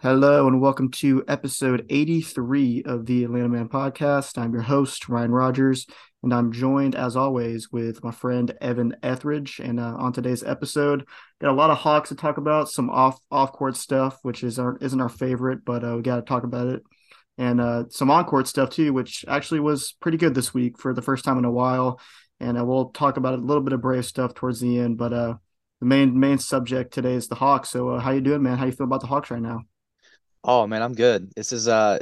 Hello and welcome to episode 83 of the Atlanta Man podcast. I'm your host, Ryan Rogers, and I'm joined as always with my friend Evan Etheridge. And uh, on today's episode, got a lot of Hawks to talk about, some off off court stuff, which is our, isn't our favorite, but uh, we got to talk about it, and uh, some on court stuff too, which actually was pretty good this week for the first time in a while. And uh, we'll talk about a little bit of Brave stuff towards the end, but uh, the main main subject today is the Hawks. So uh, how you doing, man? How you feel about the Hawks right now? Oh man, I'm good. This is uh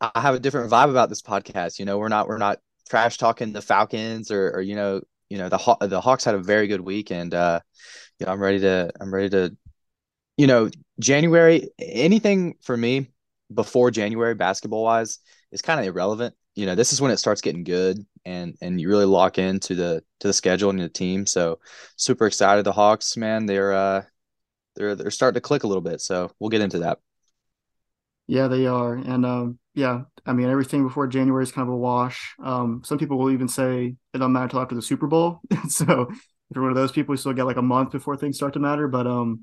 I have a different vibe about this podcast. You know, we're not we're not trash talking the Falcons or or you know, you know, the Haw- the Hawks had a very good week and uh you know, I'm ready to I'm ready to you know, January anything for me before January basketball wise is kind of irrelevant. You know, this is when it starts getting good and and you really lock into the to the schedule and the team. So super excited. The Hawks, man, they're uh they're they're starting to click a little bit. So we'll get into that. Yeah, they are. And um, yeah, I mean, everything before January is kind of a wash. Um, some people will even say it doesn't matter until after the Super Bowl. so if you're one of those people, you still get like a month before things start to matter. But um,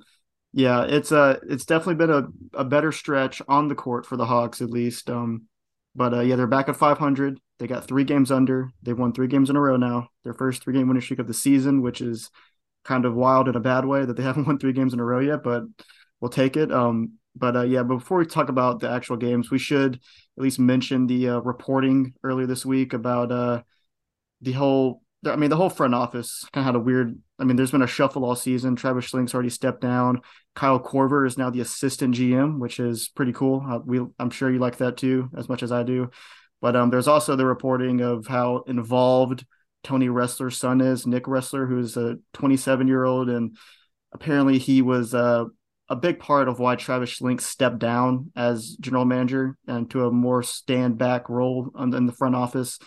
yeah, it's uh it's definitely been a, a better stretch on the court for the Hawks at least. Um, but uh, yeah, they're back at 500. They got three games under. They've won three games in a row now. Their first three game winning streak of the season, which is kind of wild in a bad way that they haven't won three games in a row yet, but we'll take it. Um, but uh, yeah, before we talk about the actual games, we should at least mention the uh, reporting earlier this week about uh, the whole. I mean, the whole front office kind of had a weird. I mean, there's been a shuffle all season. Travis Schlenk's already stepped down. Kyle Korver is now the assistant GM, which is pretty cool. Uh, we, I'm sure you like that too, as much as I do. But um, there's also the reporting of how involved Tony Ressler's son is, Nick Ressler, who's a 27 year old, and apparently he was uh, a big part of why Travis Schlenk stepped down as general manager and to a more stand back role in the front office.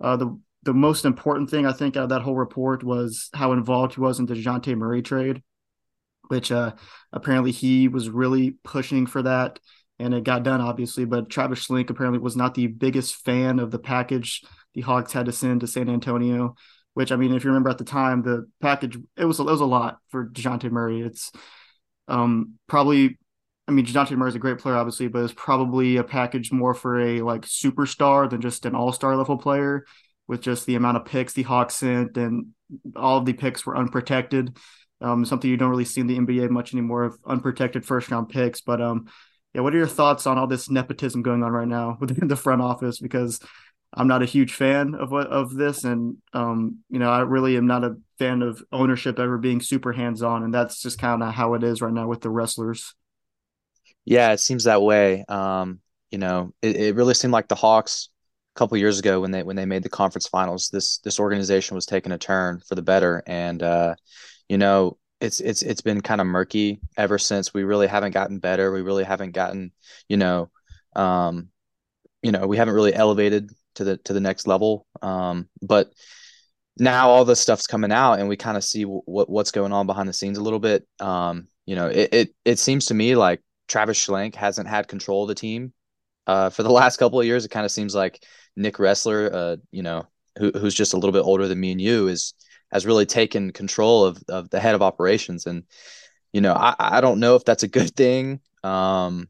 Uh, the the most important thing I think out of that whole report was how involved he was in the Dejounte Murray trade, which uh, apparently he was really pushing for that, and it got done obviously. But Travis Schlenk apparently was not the biggest fan of the package the Hawks had to send to San Antonio. Which I mean, if you remember at the time, the package it was it was a lot for Dejounte Murray. It's um, probably, I mean, Dejounte Murray is a great player, obviously, but it's probably a package more for a like superstar than just an all star level player with just the amount of picks the Hawks sent and all of the picks were unprotected. Um, something you don't really see in the NBA much anymore of unprotected first round picks. But um, yeah, what are your thoughts on all this nepotism going on right now within the front office? Because I'm not a huge fan of what of this, and um, you know, I really am not a fan of ownership ever being super hands on, and that's just kind of how it is right now with the Resslers. Yeah, it seems that way. Um, you know, it, it really seemed like the Hawks couple years ago when they when they made the conference finals, this this organization was taking a turn for the better, and uh, you know, it's it's it's been kind of murky ever since. We really haven't gotten better. We really haven't gotten, you know, um, you know, we haven't really elevated to the to the next level. Um, but now all this stuff's coming out, and we kind of see what what's going on behind the scenes a little bit. Um, you know, it, it it seems to me like Travis Schlenk hasn't had control of the team uh, for the last couple of years. It kind of seems like Nick Ressler, uh, you know, who, who's just a little bit older than me and you, is has really taken control of of the head of operations. And you know, I I don't know if that's a good thing. Um,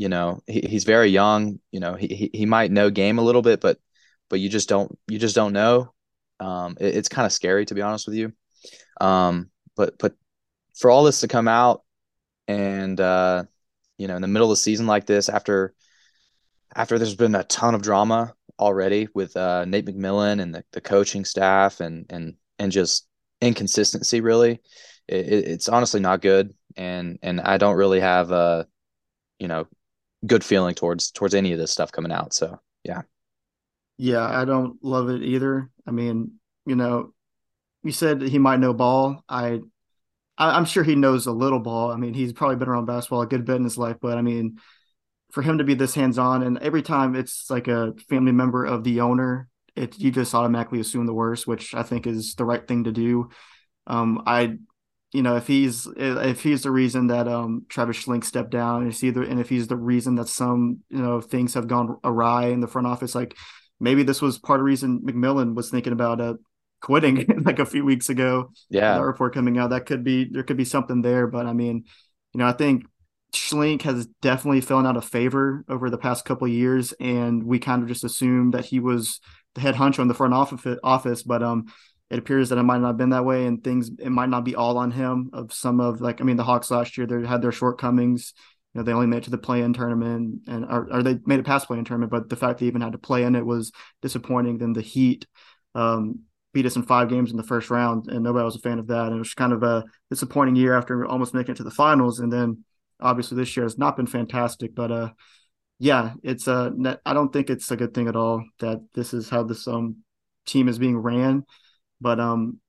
you know he, he's very young you know he, he, he might know game a little bit but but you just don't you just don't know um it, it's kind of scary to be honest with you um but but for all this to come out and uh you know in the middle of the season like this after after there's been a ton of drama already with uh Nate McMillan and the, the coaching staff and and and just inconsistency really it, it's honestly not good and and I don't really have a you know good feeling towards towards any of this stuff coming out. So yeah. Yeah, I don't love it either. I mean, you know, you said he might know ball. I, I am sure he knows a little ball. I mean, he's probably been around basketball a good bit in his life, but I mean, for him to be this hands on and every time it's like a family member of the owner, it you just automatically assume the worst, which I think is the right thing to do. Um, I you know, if he's if he's the reason that um Travis Schlenk stepped down, and either and if he's the reason that some you know things have gone awry in the front office, like maybe this was part of the reason McMillan was thinking about uh, quitting like a few weeks ago. Yeah, that report coming out that could be there could be something there, but I mean, you know, I think Schlenk has definitely fallen out of favor over the past couple years, and we kind of just assumed that he was the head hunch on the front office. Office, but um, it appears that it might not have been that way, and things it might not be all on him. Of some of like, I mean, the Hawks last year they had their shortcomings. You know, they only made it to the play-in tournament, and or, or they made it past play-in tournament, but the fact they even had to play in it was disappointing. Then the Heat um, beat us in five games in the first round, and nobody was a fan of that. And it was kind of a disappointing year after almost making it to the finals, and then obviously this year has not been fantastic, but uh, yeah, it's uh, I don't think it's a good thing at all that this is how this um team is being ran, but um,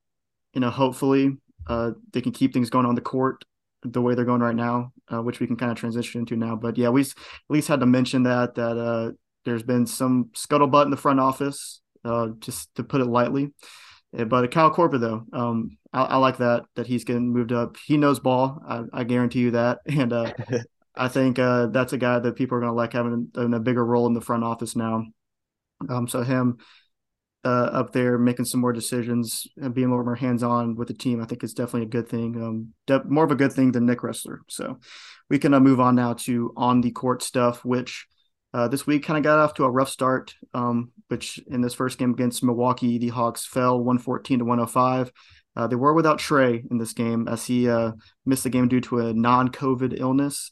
you know, hopefully uh they can keep things going on the court the way they're going right now, uh, which we can kind of transition into now. But yeah, we at least had to mention that that uh there's been some scuttlebutt in the front office, uh, just to put it lightly. But Kyle Korver, though, um, I, I, like that that he's getting moved up. He knows ball. I, I guarantee you that, and uh, I think uh, that's a guy that people are going to like having, having, a bigger role in the front office now. Um, so him uh, up there making some more decisions and being a little more hands on with the team, I think is definitely a good thing. Um, de- more of a good thing than Nick Ressler. So we can uh, move on now to on the court stuff, which uh, this week kind of got off to a rough start, um, which in this first game against Milwaukee, the Hawks fell 114 to 105. Uh, they were without Trae in this game as he uh, missed the game due to a non COVID illness.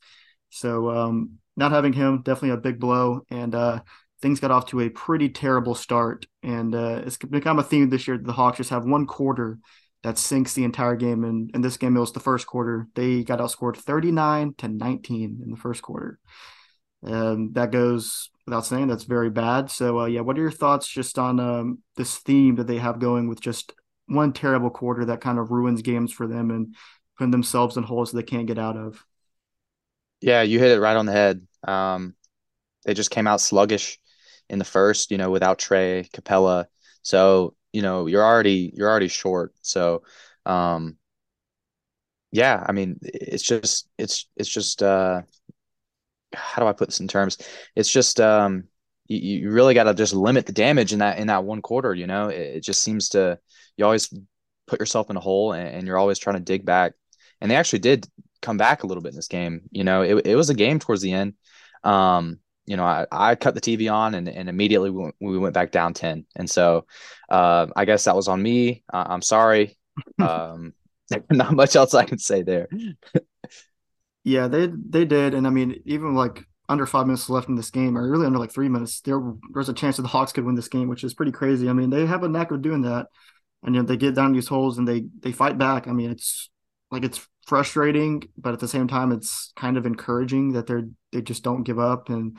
So, um, not having him, definitely a big blow. And uh, things got off to a pretty terrible start. And uh, it's become a theme this year that the Hawks just have one quarter that sinks the entire game. And in this game, it was the first quarter. They got outscored 39 to 19 in the first quarter. Um, that goes without saying. That's very bad. So, uh, yeah, what are your thoughts just on um, this theme that they have going with just one terrible quarter that kind of ruins games for them and putting themselves in holes they can't get out of? Yeah, you hit it right on the head. Um, they just came out sluggish in the first, you know, without Trae Capela. So, you know, you're already you're already short. So, um, yeah, I mean, it's just it's it's just uh, how do I put this in terms? It's just um, you, you really got to just limit the damage in that in that one quarter. You know, it, it, just seems to you always put yourself in a hole and, and, you're always trying to dig back. And they actually did come back a little bit in this game. You know, it, it was a game towards the end. Um, you know, I, I cut the TV on and, and immediately we went, we went back down 10. And so uh, I guess that was on me. Uh, I'm sorry. um, not much else I can say there. Yeah, they they did, and I mean, even like under five minutes left in this game, or really under like three minutes, there there's a chance that the Hawks could win this game, which is pretty crazy. I mean, they have a knack of doing that, and you know they get down these holes and they they fight back. I mean, it's like it's frustrating, but at the same time, it's kind of encouraging that they're they just don't give up, and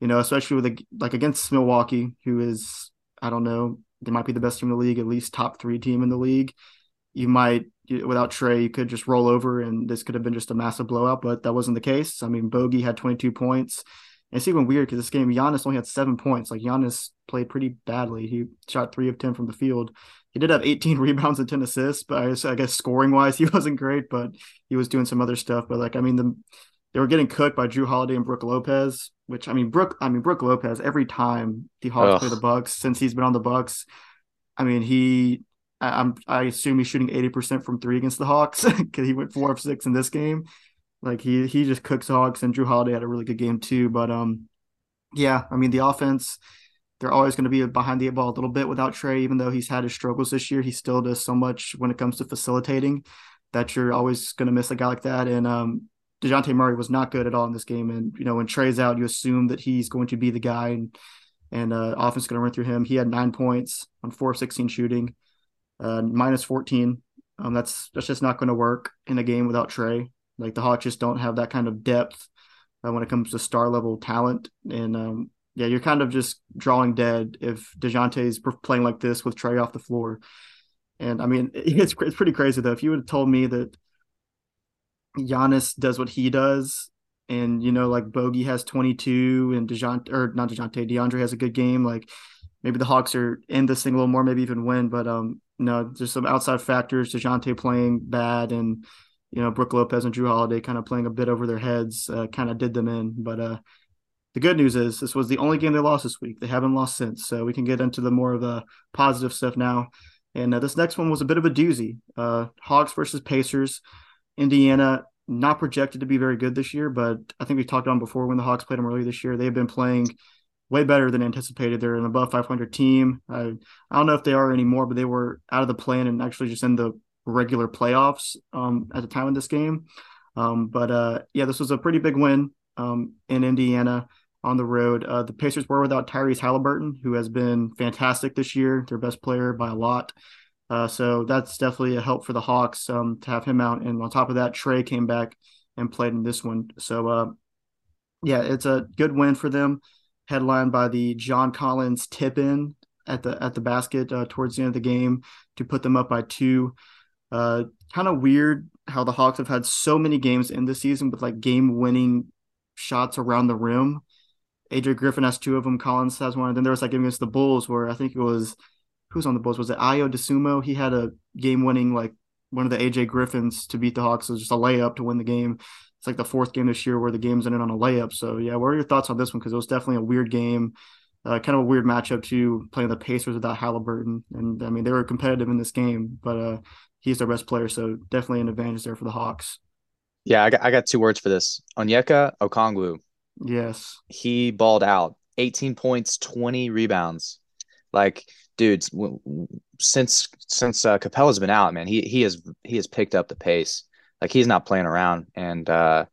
you know, especially with a, like against Milwaukee, who is I don't know, they might be the best team in the league, at least top three team in the league. You might without Trae, you could just roll over and this could have been just a massive blowout, but that wasn't the case. I mean, Bogey had 22 points. And it's even weird because this game, Giannis only had seven points. Like Giannis played pretty badly. He shot three of 10 from the field. He did have 18 rebounds and 10 assists, but I guess, I guess scoring wise, he wasn't great, but he was doing some other stuff. But like, I mean, the, they were getting cooked by Jrue Holiday and Brook Lopez, which I mean, Brook, I mean, Brook Lopez, every time the Hawks Ugh. play the Bucks since he's been on the Bucks, I mean, he I, I assume he's shooting 80% from three against the Hawks because he went four of six in this game. Like he he just cooks Hawks and Jrue Holiday had a really good game too. But um yeah, I mean the offense, they're always going to be behind the eight ball a little bit without Trae, even though he's had his struggles this year. He still does so much when it comes to facilitating that you're always going to miss a guy like that. And um DeJounte Murray was not good at all in this game. And you know, when Trae's out, you assume that he's going to be the guy and and uh, offense going to run through him. He had nine points on four of 16 shooting uh, minus 14. Um, that's that's just not going to work in a game without Trae. Like the Hawks just don't have that kind of depth uh, when it comes to star level talent. And um, yeah, you're kind of just drawing dead if Dejounte is playing like this with Trae off the floor. And I mean, it's it's pretty crazy though. If you would have told me that Giannis does what he does, and you know, like Bogey has 22, and Dejounte or not Dejounte, DeAndre has a good game, like maybe the Hawks are in this thing a little more, maybe even win. But um, know, there's some outside factors. Dejounte playing bad, and you know, Brook Lopez and Jrue Holiday kind of playing a bit over their heads, uh, kind of did them in. But uh, the good news is this was the only game they lost this week. They haven't lost since, so we can get into the more of the positive stuff now. And uh, this next one was a bit of a doozy. Uh, Hawks versus Pacers. Indiana not projected to be very good this year, but I think we talked on before when the Hawks played them earlier this year. They've been playing way better than anticipated. They're an above 500 team. I, I don't know if they are anymore, but they were out of the plan and actually just in the regular playoffs um, at the time of this game. Um, but uh, yeah, this was a pretty big win um, in Indiana on the road. Uh, the Pacers were without Tyrese Halliburton, who has been fantastic this year, their best player by a lot. Uh, so that's definitely a help for the Hawks um, to have him out. And on top of that, Trae came back and played in this one. So uh, yeah, it's a good win for them. Headlined by the John Collins tip in at the at the basket uh, towards the end of the game to put them up by two. Uh, kind of weird how the Hawks have had so many games in the season with like game winning shots around the rim. AJ Griffin has two of them. Collins has one. And then there was like against the Bulls where I think it was who's on the Bulls? Was it Ayo Dosunmu? He had a game winning like one of the AJ Griffins to beat the Hawks. It was just a layup to win the game. It's like the fourth game this year where the game's ended on a layup. So yeah, what are your thoughts on this one? Because it was definitely a weird game. Uh, kind of a weird matchup to playing the Pacers without Halliburton. And I mean, they were competitive in this game, but uh, he's their best player. So definitely an advantage there for the Hawks. Yeah, I got, I got two words for this. Onyeka Okongwu. Yes. He balled out 18 points, 20 rebounds. Like, dudes, since since uh, Capela's been out, man, he he has he has picked up the pace. Like he's not playing around, and uh,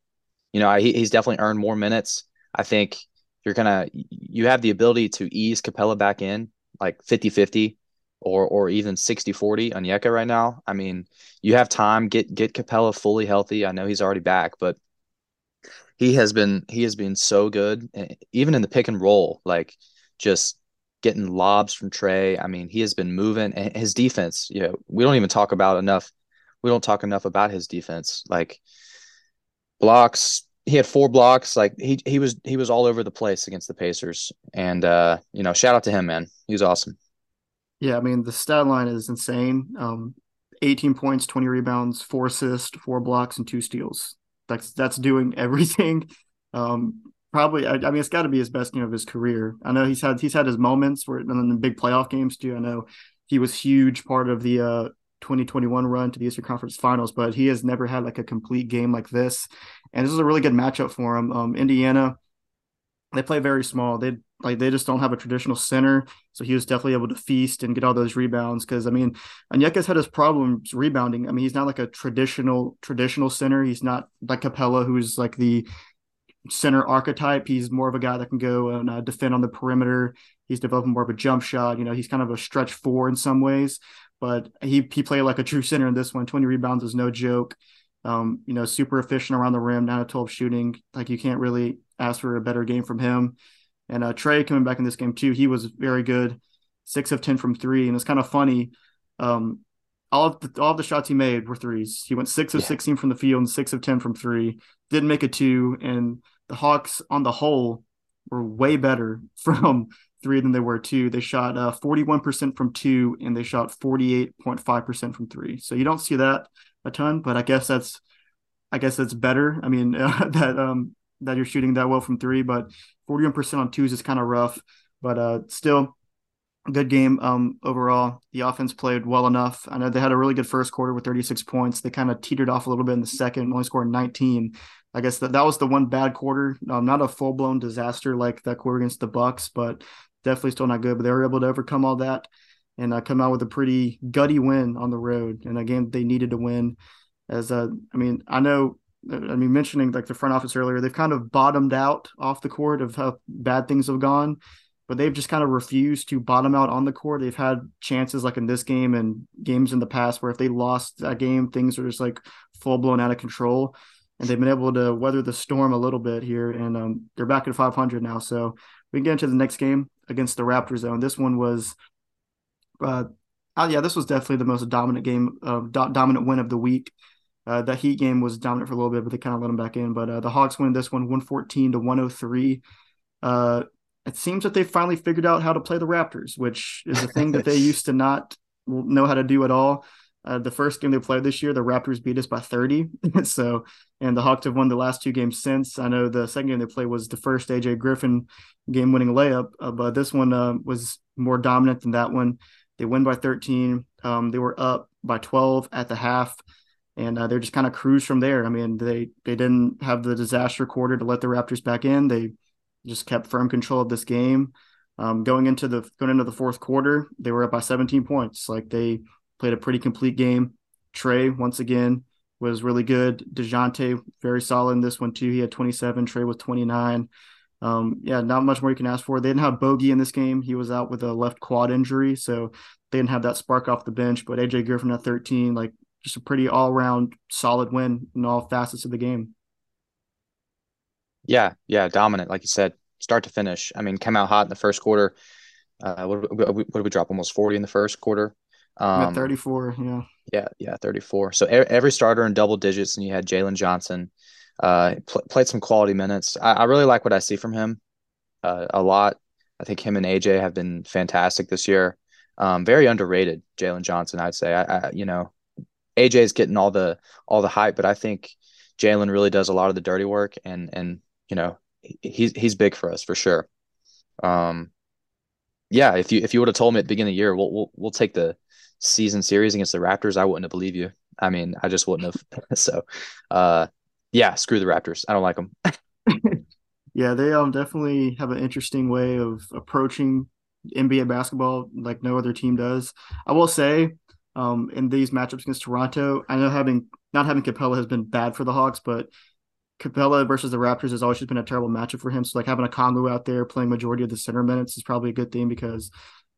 you know he, he's definitely earned more minutes. I think you're gonna you have the ability to ease Capela back in like 50-50 or or even 60-40 Onyeka right now. I mean, you have time get get Capela fully healthy. I know he's already back, but he has been he has been so good even in the pick and roll like just getting lobs from Trae. I mean, he has been moving and his defense, you know, we don't even talk about enough. We don't talk enough about his defense. Like blocks, he had four blocks. Like he he was he was all over the place against the Pacers. And uh, you know, shout out to him, man. He was awesome. Yeah, I mean the stat line is insane. Um, 18 points, 20 rebounds, four assists, four blocks, and two steals. That's that's doing everything. Um, probably, I, I mean, it's got to be his best game of his career. I know he's had he's had his moments where in the big playoff games too. I know he was huge part of the uh, 2021 run to the Eastern Conference Finals, but he has never had like a complete game like this. And this is a really good matchup for him. Um, Indiana, they play very small. They like they just don't have a traditional center, so he was definitely able to feast and get all those rebounds. Because I mean, Onyeka's had his problems rebounding. I mean, he's not like a traditional traditional center. He's not like Capela, who's like the center archetype. He's more of a guy that can go and uh, defend on the perimeter. He's developing more of a jump shot. You know, he's kind of a stretch four in some ways, but he he played like a true center in this one. Twenty rebounds is no joke. Um, you know, super efficient around the rim, nine of twelve shooting. Like you can't really ask for a better game from him. And uh, Trae coming back in this game too, he was very good, six of ten from three, and it's kind of funny. Um, all of the all of the shots he made were threes. He went six of yeah. sixteen from the field and six of ten from three. Didn't make a two, and the Hawks on the whole were way better from three than they were two. They shot uh, 41% from two and they shot 48.5% from three. So you don't see that a ton, but I guess that's I guess that's better. I mean uh, that um that you're shooting that well from three, but 41% on twos is kind of rough, but uh still good game um overall. The offense played well enough. I know they had a really good first quarter with 36 points. They kind of teetered off a little bit in the second, only scored 19. I guess that that was the one bad quarter. Um, not a full blown disaster like that quarter against the Bucks, but definitely still not good. But they were able to overcome all that and uh, come out with a pretty gutty win on the road. And again, they needed to win. As uh, I mean, I know. I mean, mentioning like the front office earlier, they've kind of bottomed out off the court of how bad things have gone, but they've just kind of refused to bottom out on the court. They've had chances like in this game and games in the past where if they lost that game, things are just like full blown out of control and they've been able to weather the storm a little bit here, and um, they're back at 500 now. So we can get into the next game against the Raptors. Though, and this one was, uh, oh yeah, this was definitely the most dominant game, uh, do- dominant win of the week. Uh, the Heat game was dominant for a little bit, but they kind of let them back in. But uh, the Hawks win this one, 114 to 103. Uh, it seems that they finally figured out how to play the Raptors, which is a thing that they used to not know how to do at all. Uh, the first game they played this year, the Raptors beat us by 30. so, and the Hawks have won the last two games since. I know the second game they played was the first AJ Griffin game winning layup, uh, but this one uh, was more dominant than that one. They win by 13. Um, they were up by 12 at the half, and uh, they're just kind of cruise from there. I mean, they they didn't have the disaster quarter to let the Raptors back in. They just kept firm control of this game. Um, going into the going into the fourth quarter, they were up by 17 points. Like they played a pretty complete game. Trae, once again was really good. Dejounte very solid in this one too. He had 27. Trae with 29. Um, yeah, not much more you can ask for. They didn't have Bogey in this game. He was out with a left quad injury, so they didn't have that spark off the bench. But AJ Griffin at 13, like just a pretty all round solid win in all facets of the game. Yeah, yeah, dominant, like you said start to finish. I mean, came out hot in the first quarter. Uh, what, what, what did we drop? Almost 40 in the first quarter. Um, 34, yeah. Yeah, yeah, 34. So every starter in double digits, and you had Jalen Johnson uh, pl- played some quality minutes. I, I, really like what I see from him uh, a lot. I think him and AJ have been fantastic this year. Um, very underrated, Jalen Johnson, I'd say. I, I, you know, AJ is getting all the all the hype, but I think Jalen really does a lot of the dirty work, and and you know he's he's big for us for sure. Um, yeah, if you if you would have told me at the beginning of the year, we'll we'll we'll take the season series against the Raptors, I wouldn't have believed you. I mean, I just wouldn't have. so, uh, yeah, screw the Raptors. I don't like them. yeah, they um definitely have an interesting way of approaching NBA basketball like no other team does. I will say, um, in these matchups against Toronto, I know having not having Capela has been bad for the Hawks, but Capela versus the Raptors has always just been a terrible matchup for him. So like having Okongwu out there playing majority of the center minutes is probably a good thing because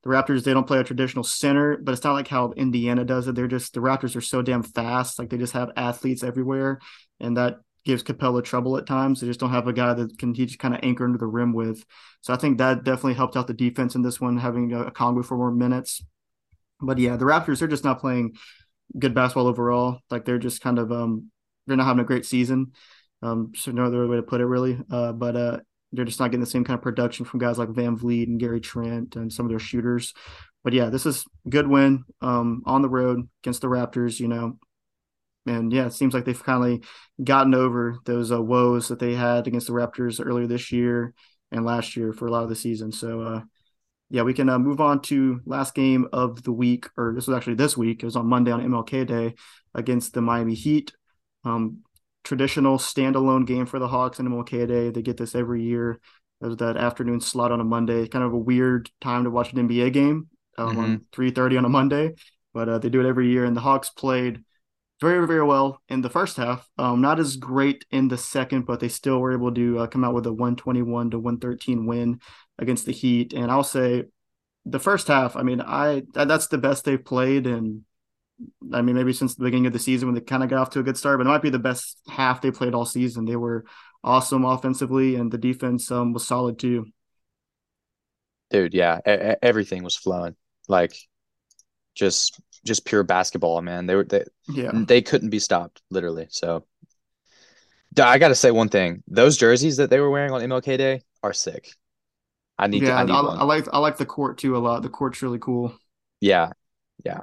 the Raptors they don't play a traditional center, but it's not like how Indiana does it. They're just the Raptors are so damn fast, like they just have athletes everywhere, and that gives Capela trouble at times. They just don't have a guy that can he just kind of anchor into the rim with. So I think that definitely helped out the defense in this one, having a, a Okongwu for more minutes. But yeah, the Raptors they're just not playing good basketball overall. Like they're just kind of um they're not having a great season. Um, so no other way to put it really. Uh, but uh, they're just not getting the same kind of production from guys like VanVleet and Gary Trent and some of their shooters. But yeah, this is good win um, on the road against the Raptors. You know, and yeah, it seems like they've finally gotten over those uh, woes that they had against the Raptors earlier this year and last year for a lot of the season. So uh, yeah, we can uh, move on to last game of the week, or this was actually this week. It was on Monday on MLK Day against the Miami Heat. Um, traditional standalone game for the Hawks and MLK Day. They get this every year. There's that afternoon slot on a Monday. Kind of a weird time to watch an NBA game um, mm-hmm. on 3:30 on a Monday, but uh, they do it every year. And the Hawks played very very well in the first half. Um, not as great in the second, but they still were able to uh, come out with a 121 to 113 win against the Heat. And I'll say the first half. I mean, I that's the best they've played in I mean, maybe since the beginning of the season when they kind of got off to a good start, but it might be the best half they played all season. They were awesome offensively, and the defense um, was solid too. Dude, yeah, everything was flowing like just just pure basketball, man. They were they yeah they couldn't be stopped literally. So I got to say one thing: those jerseys that they were wearing on MLK Day are sick. I need yeah, to. I, need I, I like I like the court too a lot. The court's really cool. Yeah, yeah.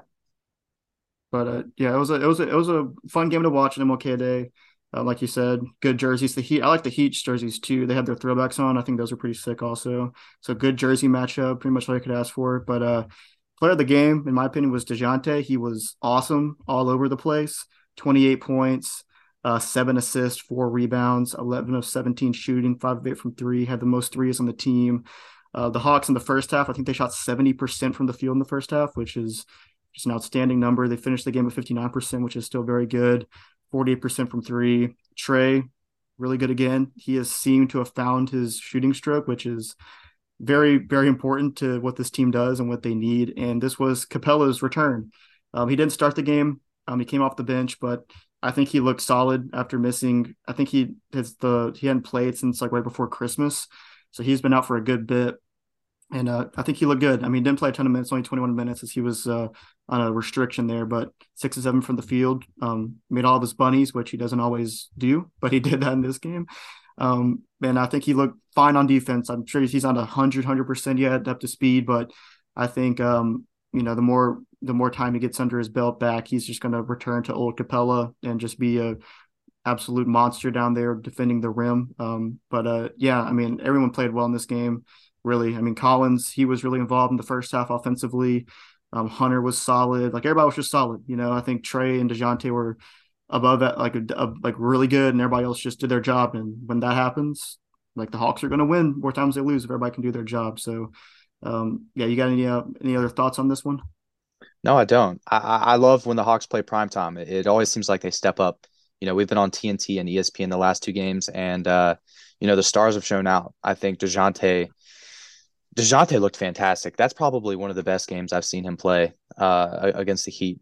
But uh, yeah, it was a it was a it was a fun game to watch in MLK Day. Uh, like you said, good jerseys. The Heat, I like the Heat jerseys too. They have their throwbacks on. I think those are pretty sick also. So good jersey matchup, pretty much what I could ask for. But uh, player of the game, in my opinion, was Dejounte. He was awesome all over the place. Twenty eight points, uh, seven assists, four rebounds, eleven of seventeen shooting, five of eight from three. Had the most threes on the team. Uh, the Hawks in the first half, I think they shot seventy percent from the field in the first half, which is just an outstanding number. They finished the game at 59%, which is still very good. 48% from three. Trae, really good again. He has seemed to have found his shooting stroke, which is very, very important to what this team does and what they need. And this was Capela's return. Um, he didn't start the game. Um, he came off the bench, but I think he looked solid after missing. I think he has the he hadn't played since like right before Christmas, so he's been out for a good bit and uh, I think he looked good. I mean, didn't play a ton of minutes, only 21 minutes as he was uh, on a restriction there, but six or seven from the field. Um, made all of his bunnies, which he doesn't always do, but he did that in this game. Um, and I think he looked fine on defense. I'm sure he's not 100, 100% yet up to speed, but I think, um, you know, the more the more time he gets under his belt back, he's just going to return to old Capela and just be a absolute monster down there defending the rim. Um, but uh, yeah, I mean, everyone played well in this game. Really, I mean, Collins he was really involved in the first half offensively. Um, Hunter was solid. Like everybody was just solid. You know, I think Trae and Dejounte were above that, like a, a, like really good, and everybody else just did their job. And when that happens, like the Hawks are going to win more times they lose if everybody can do their job. So, um, yeah, you got any uh, any other thoughts on this one? No, I don't. I, I love when the Hawks play primetime. It, it always seems like they step up. You know, we've been on TNT and ESPN the last two games, and uh, you know the stars have shown out. I think Dejounte Dejounte looked fantastic. That's probably one of the best games I've seen him play uh, against the Heat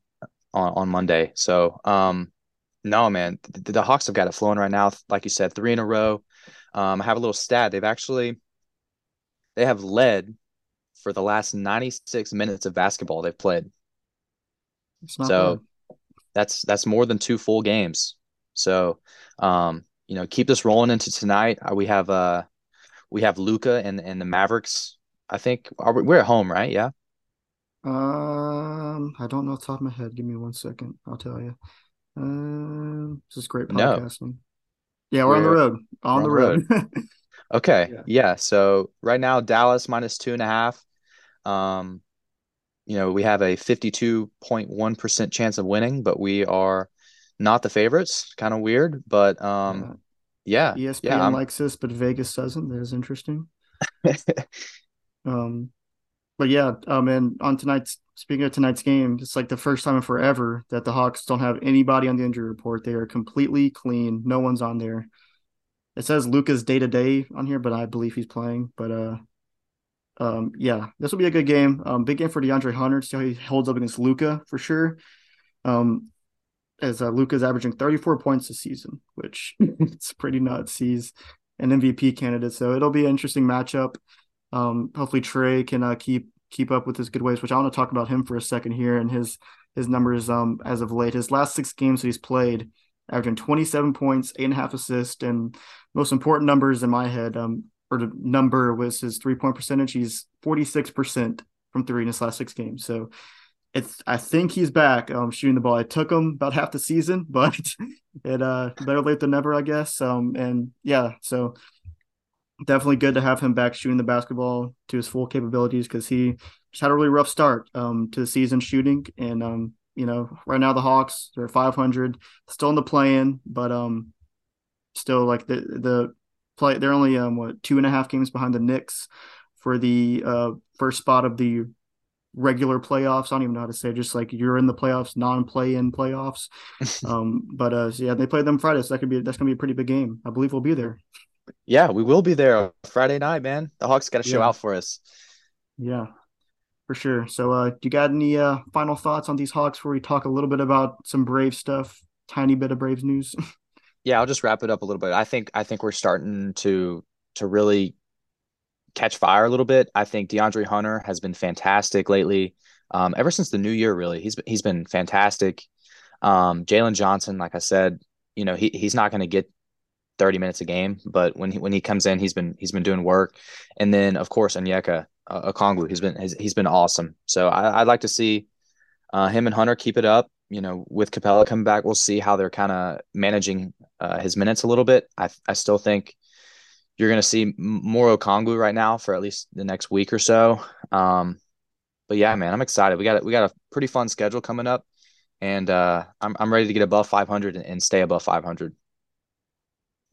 on, on Monday. So, um, no, man, the, the, Hawks have got it flowing right now. Like you said, three in a row. Um, I have a little stat. They've actually they have led for the last 96 minutes of basketball they've played. So bad. that's that's more than two full games. So um, you know, keep this rolling into tonight. Uh, we have uh we have Luka and and the Mavericks. I think are we, we're at home, right? Yeah. Um, I don't know off the top of my head. Give me one second. I'll tell you. Um, this is great podcasting. No. Yeah, we're, we're, on the road. On the road. road. okay. Yeah. yeah. So right now, Dallas minus two and a half. Um, you know, we have a 52.1% chance of winning, but we are not the favorites. Kind of weird, but um, yeah. ESPN yeah, likes this, but Vegas doesn't. That is interesting. um, but yeah, um, and on tonight's speaking of tonight's game, it's like the first time in forever that the Hawks don't have anybody on the injury report. They are completely clean. No one's on there. It says Luka's day to day on here, but I believe he's playing. But uh, um, yeah, this will be a good game. Um, big game for DeAndre Hunter. See how he holds up against Luka for sure. Um, as uh, Luka's averaging 34 points this season, which it's pretty nuts. He's an MVP candidate, so it'll be an interesting matchup. Um, hopefully Trae can uh, keep keep up with his good ways, which I want to talk about him for a second here and his his numbers um as of late. His last six games that he's played, averaging 27 points, eight and a half assists, and most important numbers in my head, um, or the number was his three point percentage. He's 46% from three in his last six games. So it's I think he's back um shooting the ball. It took him about half the season, but it uh better late than never, I guess. Um and yeah, so definitely good to have him back shooting the basketball to his full capabilities because he just had a really rough start um, to the season shooting. And, um, you know, right now the Hawks, they're 500, still in the play-in, but um, still like the, the play, they're only, um, what, two and a half games behind the Knicks for the uh, first spot of the regular playoffs. I don't even know how to say, just like you're in the playoffs, non-play-in playoffs. um, but uh, so yeah, they play them Friday, so that could be that's gonna be a pretty big game. I believe we'll be there. Yeah, we will be there Friday night, man. The Hawks got to show yeah. out for us. Yeah, for sure. So, uh, do you got any uh, final thoughts on these Hawks before we talk a little bit about some Brave stuff, tiny bit of Braves news? yeah, I'll just wrap it up a little bit. I think I think we're starting to to really catch fire a little bit. I think DeAndre Hunter has been fantastic lately. Um, ever since the new year, really, he's he's been fantastic. Um, Jalen Johnson, like I said, you know, he he's not going to get 30 minutes a game, but when he when he comes in, he's been he's been doing work. And then of course Onyeka uh, Okongwu, he's been he's, he's been awesome. So I, would like to see uh, him and Hunter keep it up. You know, with Capela coming back, we'll see how they're kind of managing uh, his minutes a little bit. I I still think you're going to see more Okongwu right now for at least the next week or so. Um, but yeah, man, I'm excited. We got we got a pretty fun schedule coming up, and uh, I'm I'm ready to get above 500 and, and stay above 500.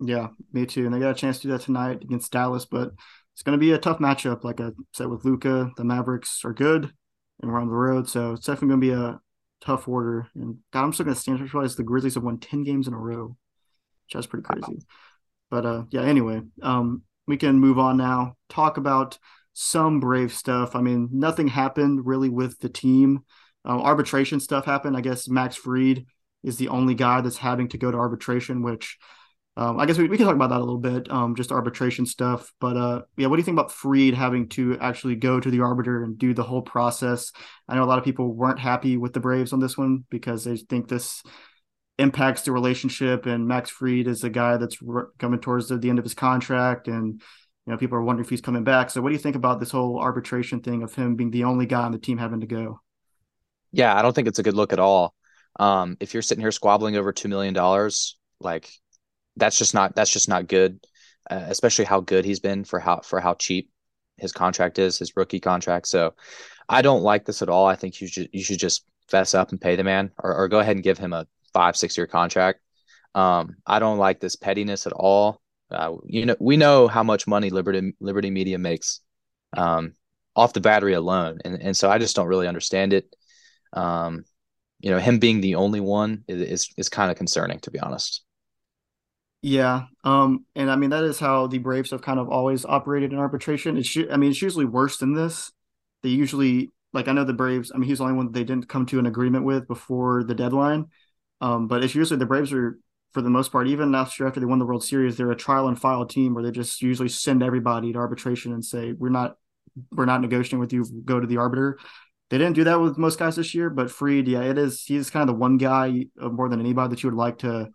Yeah, me too. And they got a chance to do that tonight against Dallas, but it's going to be a tough matchup. Like I said with Luka, the Mavericks are good, and we're on the road, so it's definitely going to be a tough order. And God, I'm still going to stand realize the Grizzlies have won ten games in a row, which is pretty crazy. But uh, yeah. Anyway, um, we can move on now. Talk about some brave stuff. I mean, nothing happened really with the team. Um, arbitration stuff happened. I guess Max Fried is the only guy that's having to go to arbitration, which um, I guess we, we can talk about that a little bit, um, just arbitration stuff. But uh, yeah, what do you think about Fried having to actually go to the arbiter and do the whole process? I know a lot of people weren't happy with the Braves on this one because they think this impacts the relationship. And Max Fried is a guy that's re- coming towards the, the end of his contract, and you know people are wondering if he's coming back. So what do you think about this whole arbitration thing of him being the only guy on the team having to go? Yeah, I don't think it's a good look at all. Um, if you're sitting here squabbling over two million dollars, like that's just not that's just not good, uh, especially how good he's been for how for how cheap his contract is, his rookie contract. So I don't like this at all. I think you should you should just fess up and pay the man, or, or go ahead and give him a five six year contract. Um, I don't like this pettiness at all. Uh, you know, we know how much money Liberty Liberty Media makes um, off the battery alone, and and so I just don't really understand it. Um, you know, him being the only one is is, is kind of concerning, to be honest. Yeah, um, and I mean that is how the Braves have kind of always operated in arbitration. It's I mean it's usually worse than this. They usually like I know the Braves. I mean he's the only one they didn't come to an agreement with before the deadline. Um, but it's usually the Braves are for the most part, even after after they won the World Series, they're a trial and file team where they just usually send everybody to arbitration and say we're not we're not negotiating with you. Go to the arbiter. They didn't do that with most guys this year, but Fried, yeah, it is. He's kind of the one guy more than anybody that you would like to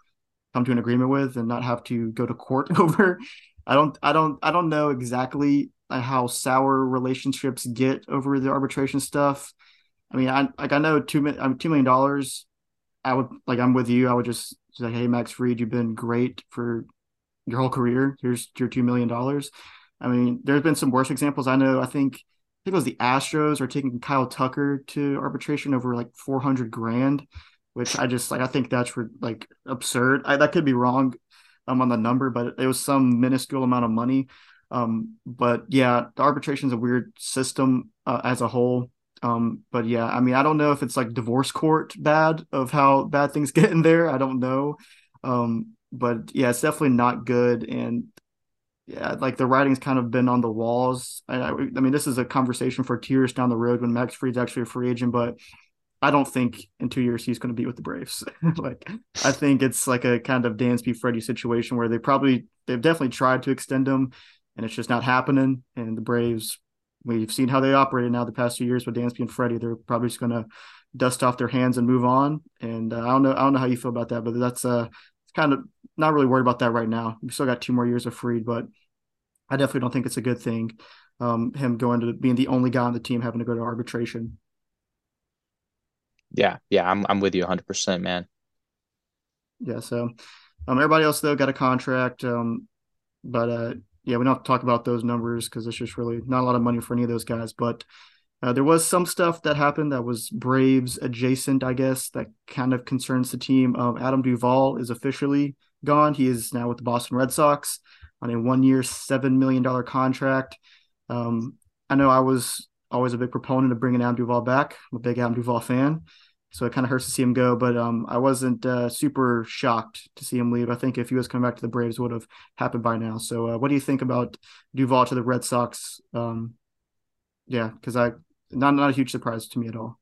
come to an agreement with and not have to go to court over. I don't, I don't, I don't know exactly how sour relationships get over the arbitration stuff. I mean, I like I know two, I'm two million dollars. I would like I'm with you. I would just say, hey, Max Fried, you've been great for your whole career. Here's your two million dollars. I mean, there's been some worse examples. I know. I think I think it was the Astros are taking Kyle Tucker to arbitration over like 400 grand which I just like I think that's like absurd. I, that could be wrong um, on the number, but it was some minuscule amount of money. Um, but yeah, the arbitration is a weird system uh, as a whole. Um, but yeah, I mean, I don't know if it's like divorce court bad of how bad things get in there. I don't know. Um, but yeah, it's definitely not good. And yeah, like the writing's kind of been on the walls. I, I, I mean, this is a conversation for years down the road when Max Fried's actually a free agent, but I don't think in two years he's going to be with the Braves. like I think it's like a kind of Dansby Freddie situation where they probably they've definitely tried to extend him, and it's just not happening. And the Braves, we've seen how they operated now the past few years with Dansby and Freddie. They're probably just going to dust off their hands and move on. And uh, I don't know, I don't know how you feel about that, but that's uh, kind of not really worried about that right now. We still got two more years of Fried, but I definitely don't think it's a good thing. Um, him going to being the only guy on the team having to go to arbitration. Yeah, yeah, I'm I'm with you 100%, man. Yeah, so um, everybody else though got a contract, um, but uh, yeah, we don't have to talk about those numbers because it's just really not a lot of money for any of those guys. But uh, there was some stuff that happened that was Braves adjacent, I guess, that kind of concerns the team. Um, Adam Duvall is officially gone. He is now with the Boston Red Sox on a one-year, seven million dollar contract. Um, I know I was always a big proponent of bringing Adam Duvall back. I'm a big Adam Duvall fan, so it kind of hurts to see him go. But um, I wasn't uh, super shocked to see him leave. I think if he was coming back to the Braves, would have happened by now. So uh, what do you think about Duvall to the Red Sox? Um, yeah, because I not not a huge surprise to me at all.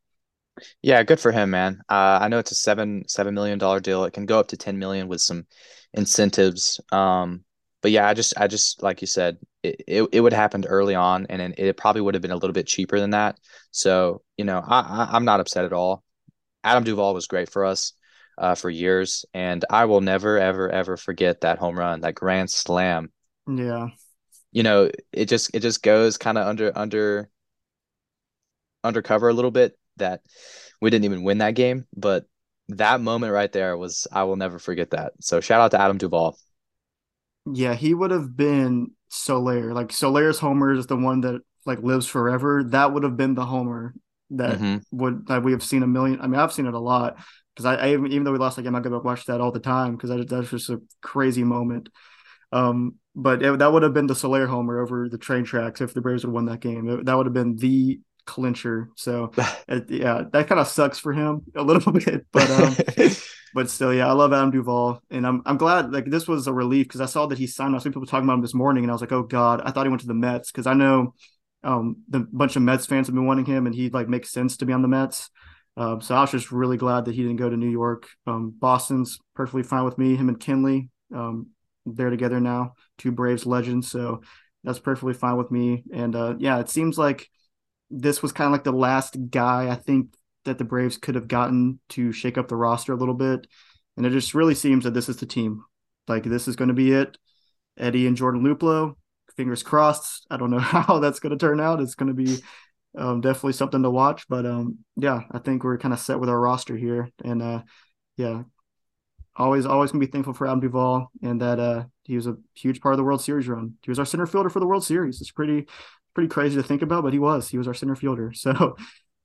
Yeah, good for him, man. Uh, I know it's a seven seven million dollar deal. It can go up to ten million with some incentives. Um, but yeah, I just I just like you said, it, it, it would have happened early on, and it probably would have been a little bit cheaper than that. So you know, I, I am not upset at all. Adam Duvall was great for us uh, for years, and I will never ever ever forget that home run, that grand slam. Yeah, you know, it just it just goes kind of under under undercover a little bit that we didn't even win that game, but that moment right there was I will never forget that. So shout out to Adam Duvall. Yeah, he would have been Soler. Like Soler's homer is the one that like lives forever. That would have been the homer that mm-hmm. would that we have seen a million. I mean, I've seen it a lot because I, I, even though we lost the game, I go back watch that all the time because that, that's just a crazy moment. Um, but it, that would have been the Soler homer over the train tracks if the Braves would have won that game. It, that would have been the clincher. So it, yeah, that kind of sucks for him a little bit, but um, but still, yeah, I love Adam Duvall, and I'm I'm glad like this was a relief because I saw that he signed. I saw people talking about him this morning, and I was like, oh god, I thought he went to the Mets because I know um the bunch of Mets fans have been wanting him, and he like makes sense to be on the Mets. Uh, so I was just really glad that he didn't go to New York. Um, Boston's perfectly fine with me. Him and Kenley, um, they're together now, two Braves legends. So that's perfectly fine with me. And uh, yeah, it seems like this was kind of like the last guy I think that the Braves could have gotten to shake up the roster a little bit. And it just really seems that this is the team. Like this is going to be it. Eddie and Jordan Luplow, fingers crossed. I don't know how that's going to turn out. It's going to be um, definitely something to watch. But um, yeah, I think we're kind of set with our roster here, and uh, yeah, always always gonna be thankful for Adam Duvall and that uh, he was a huge part of the World Series run. He was our center fielder for the World Series. It's pretty pretty crazy to think about, but he was. He was our center fielder. So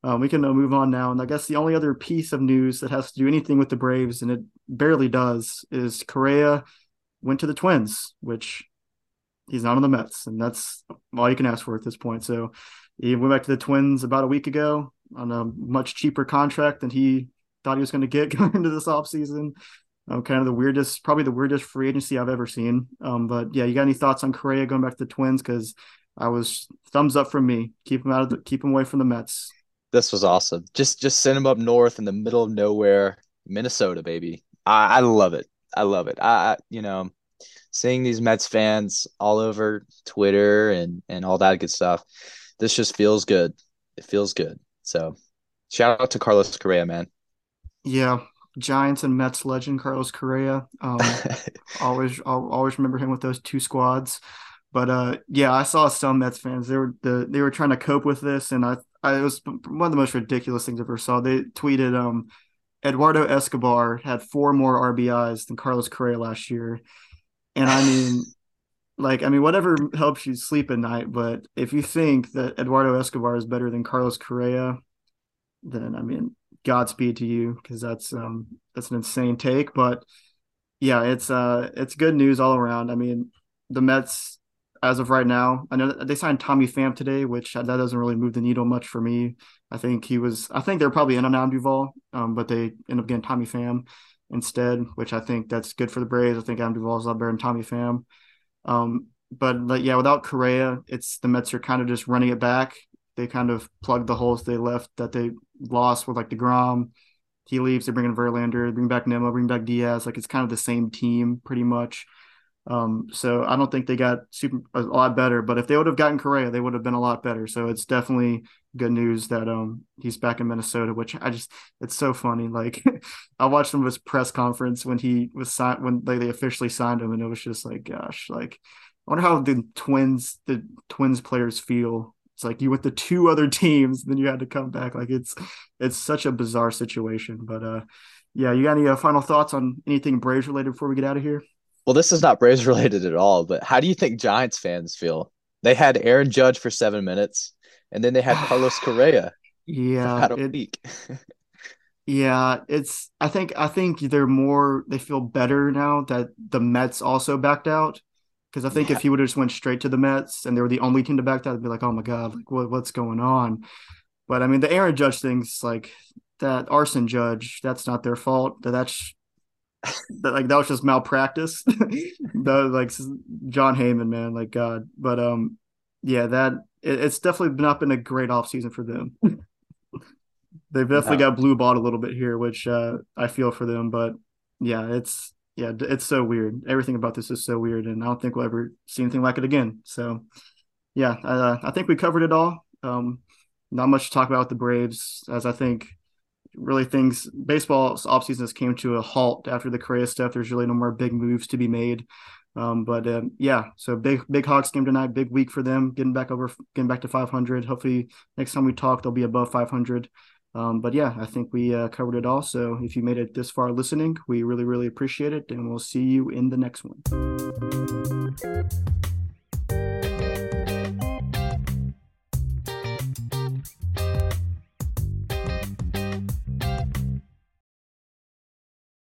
um, we can uh, move on now. And I guess the only other piece of news that has to do anything with the Braves, and it barely does, is Correa went to the Twins, which he's not on the Mets, and that's all you can ask for at this point. So he went back to the Twins about a week ago on a much cheaper contract than he thought he was going to get going into this offseason. Um, kind of the weirdest, probably the weirdest free agency I've ever seen. Um, but yeah, you got any thoughts on Correa going back to the Twins? Because I was thumbs up from me. Keep him out of the, keep him away from the Mets. This was awesome. Just just send him up north in the middle of nowhere, Minnesota, baby. I, I love it. I love it. I, you know, seeing these Mets fans all over Twitter and and all that good stuff. This just feels good. It feels good. So, shout out to Carlos Correa, man. Yeah, Giants and Mets legend Carlos Correa. Um, always, I'll always remember him with those two squads. But uh, yeah, I saw some Mets fans. They were the they were trying to cope with this, and I, I it was one of the most ridiculous things I ever saw. They tweeted, um, Eduardo Escobar had four more RBIs than Carlos Correa last year, and I mean, like, I mean, whatever helps you sleep at night. But if you think that Eduardo Escobar is better than Carlos Correa, then I mean, Godspeed to you because that's um that's an insane take. But yeah, it's uh it's good news all around. I mean, the Mets as of right now. I know they signed Tommy Pham today, which that doesn't really move the needle much for me. I think he was. I think they're probably in on Adam Duvall, um, but they end up getting Tommy Pham instead, which I think that's good for the Braves. I think Adam Duvall is a lot better than Tommy Pham. Um, but, but yeah, without Correa, it's the Mets are kind of just running it back. They kind of plugged the holes they left that they lost with like Degrom. He leaves. They bring in Verlander, bring back Nimmo. bring back Diaz. Like it's kind of the same team pretty much. Um, so I don't think they got super a lot better, but if they would have gotten Correa, they would have been a lot better. So it's definitely good news that um he's back in Minnesota, which I just it's so funny. Like I watched of his press conference when he was signed when they, they officially signed him, and it was just like, gosh, like I wonder how the twins the twins players feel. It's like you went to two other teams, then you had to come back. Like it's it's such a bizarre situation. But uh yeah, you got any uh, final thoughts on anything Braves related before we get out of here? Well, this is not Braves related at all, but how do you think Giants fans feel? They had Aaron Judge for seven minutes, and then they had Carlos Correa. Yeah, had a it, week. yeah, it's. I think. I think they're more. They feel better now that the Mets also backed out. Because I think yeah. if he would have just went straight to the Mets and they were the only team to back out, I'd be like, oh my god, like what, what's going on? But I mean, the Aaron Judge thing's like that arson judge. That's not their fault. That that's that like that was just malpractice. that like Jon Heyman, man, like God. But um, yeah, that it, it's definitely not been a great off season for them. They've definitely no. got blue bought a little bit here, which uh, I feel for them. But yeah, it's yeah, it's so weird. Everything about this is so weird, and I don't think we'll ever see anything like it again. So yeah, uh, I think we covered it all. Um, not much to talk about with the Braves, as I think really things baseball offseason has came to a halt after the Correa stuff. There's really no more big moves to be made. Um, but um, yeah, so big big Hawks game tonight, big week for them, getting back over, getting back to 500. Hopefully, next time we talk, they'll be above 500. Um, but yeah, I think we uh, covered it all. So if you made it this far listening, we really really appreciate it, and we'll see you in the next one.